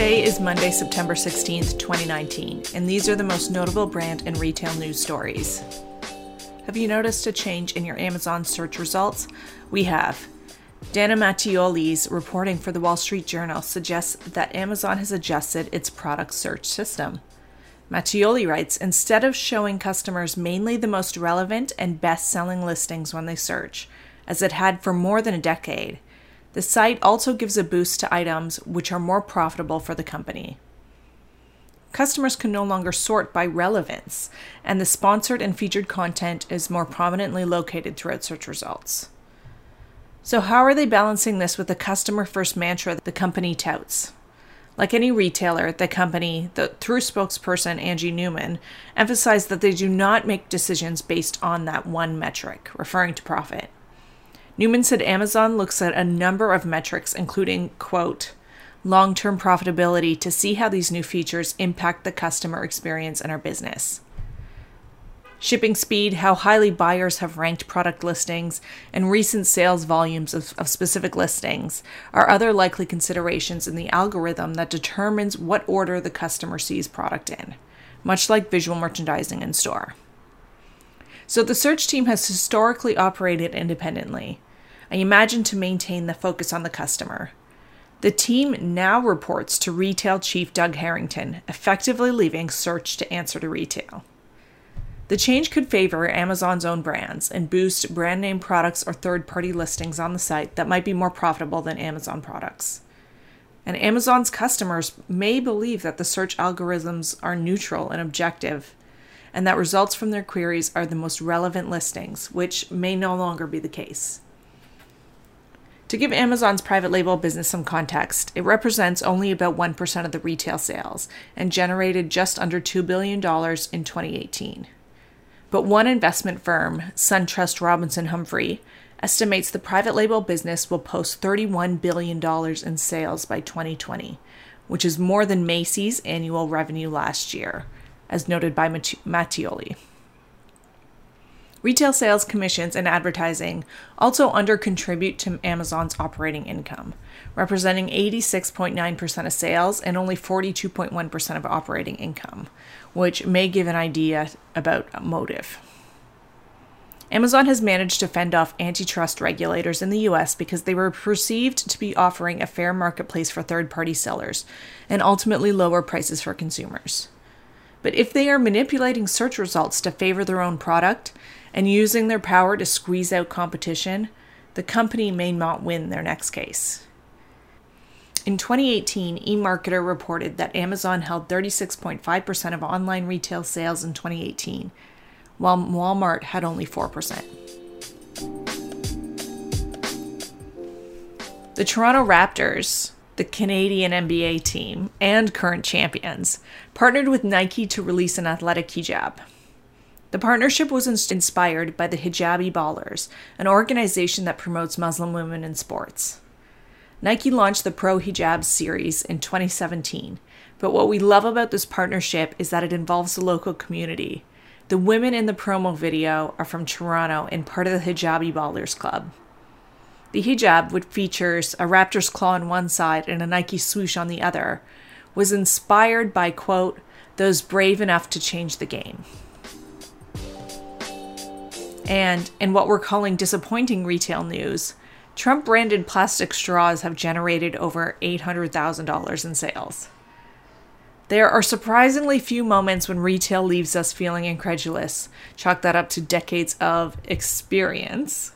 Today is Monday, September 16th, 2019, and these are the most notable brand and retail news stories. Have you noticed a change in your Amazon search results? We have. Dana Mattioli's reporting for the Wall Street Journal suggests that Amazon has adjusted its product search system. Mattioli writes Instead of showing customers mainly the most relevant and best selling listings when they search, as it had for more than a decade, the site also gives a boost to items which are more profitable for the company. Customers can no longer sort by relevance, and the sponsored and featured content is more prominently located throughout search results. So, how are they balancing this with the customer first mantra the company touts? Like any retailer, the company, the, through spokesperson Angie Newman, emphasized that they do not make decisions based on that one metric, referring to profit. Newman said Amazon looks at a number of metrics, including, quote, long term profitability to see how these new features impact the customer experience and our business. Shipping speed, how highly buyers have ranked product listings, and recent sales volumes of, of, specific listings are other likely considerations in the algorithm that determines what order the customer sees product in, much like visual merchandising in store. So the search team has historically operated independently. I imagine to maintain the focus on the customer, the team now reports to Retail Chief Doug Herrington, effectively leaving search to answer to retail. The change could favor Amazon's own brands and boost brand name products or third party listings on the site that might be more profitable than Amazon products. And Amazon's customers may believe that the search algorithms are neutral and objective, and that results from their queries are the most relevant listings, which may no longer be the case. To give Amazon's private label business some context, it represents only about 1% of the retail sales and generated just under $2 billion in 2018. But one investment firm, SunTrust Robinson Humphrey, estimates the private label business will post $31 billion in sales by 2020, which is more than Macy's annual revenue last year, as noted by Mattioli. Retail sales commissions and advertising also under contribute to Amazon's operating income, representing 86.9% of sales and only 42.1% of operating income, which may give an idea about motive. Amazon has managed to fend off antitrust regulators in the US because they were perceived to be offering a fair marketplace for third party sellers and ultimately lower prices for consumers. But if they are manipulating search results to favor their own product, and using their power to squeeze out competition, the company may not win their next case. In 2018, eMarketer reported that Amazon held 36.5% of online retail sales in 2018, while Walmart had only 4%. The Toronto Raptors, the Canadian NBA team and current champions, partnered with Nike to release an athletic hijab. The partnership was inspired by the Hijabi Ballers, an organization that promotes Muslim women in sports. Nike launched the Pro Hijab series in 2017, but what we love about this partnership is that it involves the local community. The women in the promo video are from Toronto and part of the Hijabi Ballers Club. The hijab, which features a raptor's claw on one side and a Nike swoosh on the other, was inspired by, quote, those brave enough to change the game. And in what we're calling disappointing retail news, Trump branded plastic straws have generated over $800,000 in sales. There are surprisingly few moments when retail leaves us feeling incredulous. Chalk that up to decades of experience.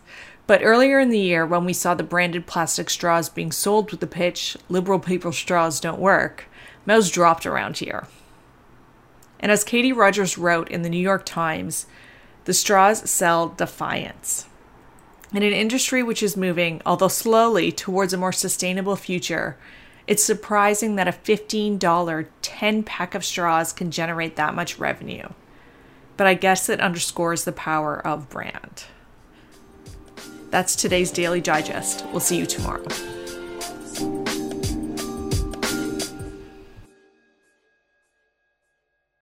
But earlier in the year, when we saw the branded plastic straws being sold with the pitch, liberal paper straws don't work, mouths dropped around here. And as Katie Rogers wrote in the New York Times, the straws sell defiance. In an industry which is moving, although slowly, towards a more sustainable future, it's surprising that a $15 10 pack of straws can generate that much revenue. But I guess it underscores the power of brand. That's today's Daily Digest. We'll see you tomorrow.